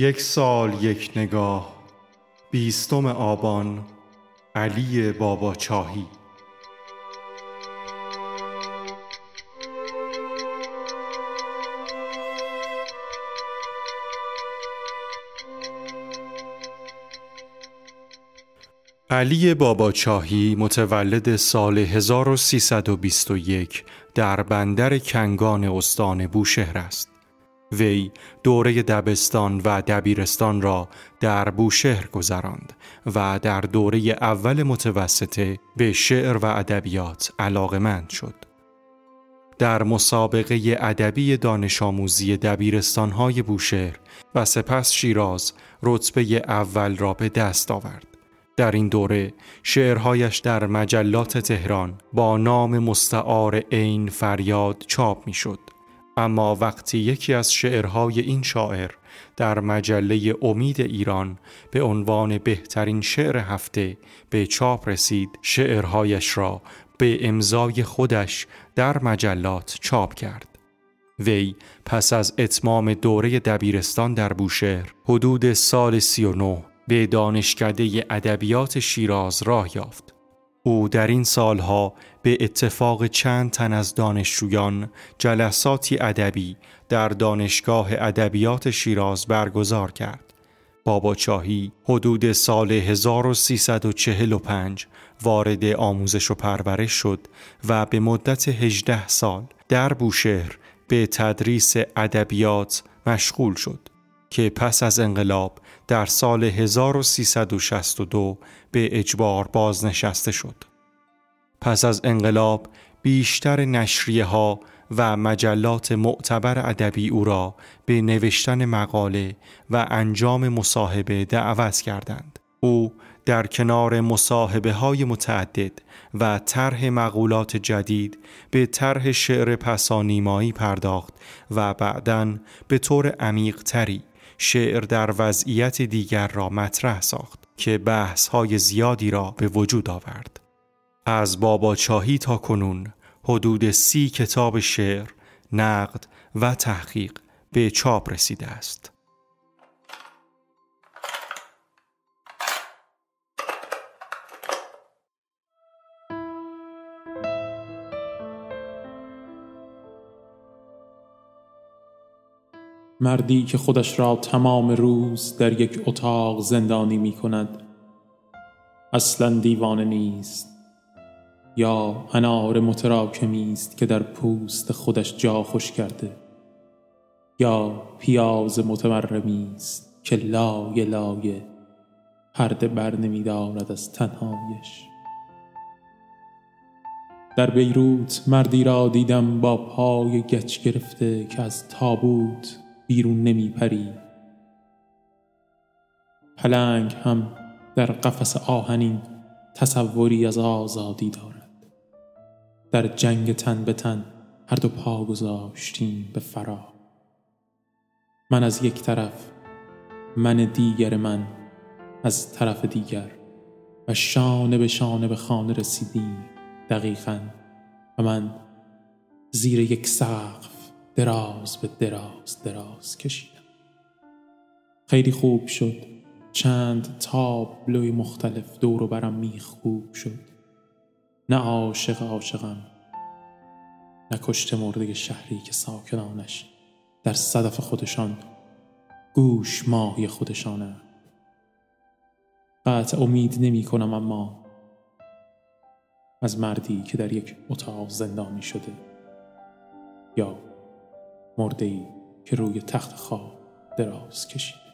یک سال یک نگاه بیستم آبان علی بابا چاهی علی بابا چاهی متولد سال 1321 در بندر کنگان استان بوشهر است. وی دوره دبستان و دبیرستان را در بوشهر گذراند و در دوره اول متوسطه به شعر و ادبیات علاقمند شد. در مسابقه ادبی دانش آموزی دبیرستانهای بوشهر و سپس شیراز رتبه اول را به دست آورد. در این دوره شعرهایش در مجلات تهران با نام مستعار عین فریاد چاپ می‌شد. اما وقتی یکی از شعرهای این شاعر در مجله امید ایران به عنوان بهترین شعر هفته به چاپ رسید شعرهایش را به امضای خودش در مجلات چاپ کرد. وی پس از اتمام دوره دبیرستان در بوشهر حدود سال 39 به دانشکده ادبیات شیراز راه یافت. او در این سالها به اتفاق چند تن از دانشجویان جلساتی ادبی در دانشگاه ادبیات شیراز برگزار کرد. بابا چاهی حدود سال 1345 وارد آموزش و پرورش شد و به مدت 18 سال در بوشهر به تدریس ادبیات مشغول شد که پس از انقلاب در سال 1362 به اجبار بازنشسته شد. پس از انقلاب بیشتر نشریه ها و مجلات معتبر ادبی او را به نوشتن مقاله و انجام مصاحبه دعوت کردند. او در کنار مصاحبه های متعدد و طرح مقولات جدید به طرح شعر پسانیمایی پرداخت و بعدا به طور عمیق تری شعر در وضعیت دیگر را مطرح ساخت که بحث های زیادی را به وجود آورد. از بابا چاهی تا کنون حدود سی کتاب شعر، نقد و تحقیق به چاپ رسیده است. مردی که خودش را تمام روز در یک اتاق زندانی می کند. اصلا دیوانه نیست یا انار متراکمی است که در پوست خودش جا خوش کرده یا پیاز متمرمی است که لای لایه پرده بر نمی دارد از تنهایش. در بیروت مردی را دیدم با پای گچ گرفته که از تابوت بیرون نمی پری پلنگ هم در قفس آهنین تصوری از آزادی دارد. در جنگ تن به تن هر دو پا گذاشتیم به فرا. من از یک طرف من دیگر من از طرف دیگر و شانه به شانه به خانه رسیدیم دقیقا و من زیر یک سقف دراز به دراز دراز کشیدم. خیلی خوب شد. چند تابلوی مختلف دور و برم میخکوب شد. نه عاشق عاشقم نه کشته مرده شهری که ساکنانش در صدف خودشان گوش ماهی خودشانه. قطع امید نمی کنم اما از مردی که در یک اتاق زندانی شده یا مرده که روی تخت خواب دراز کشید.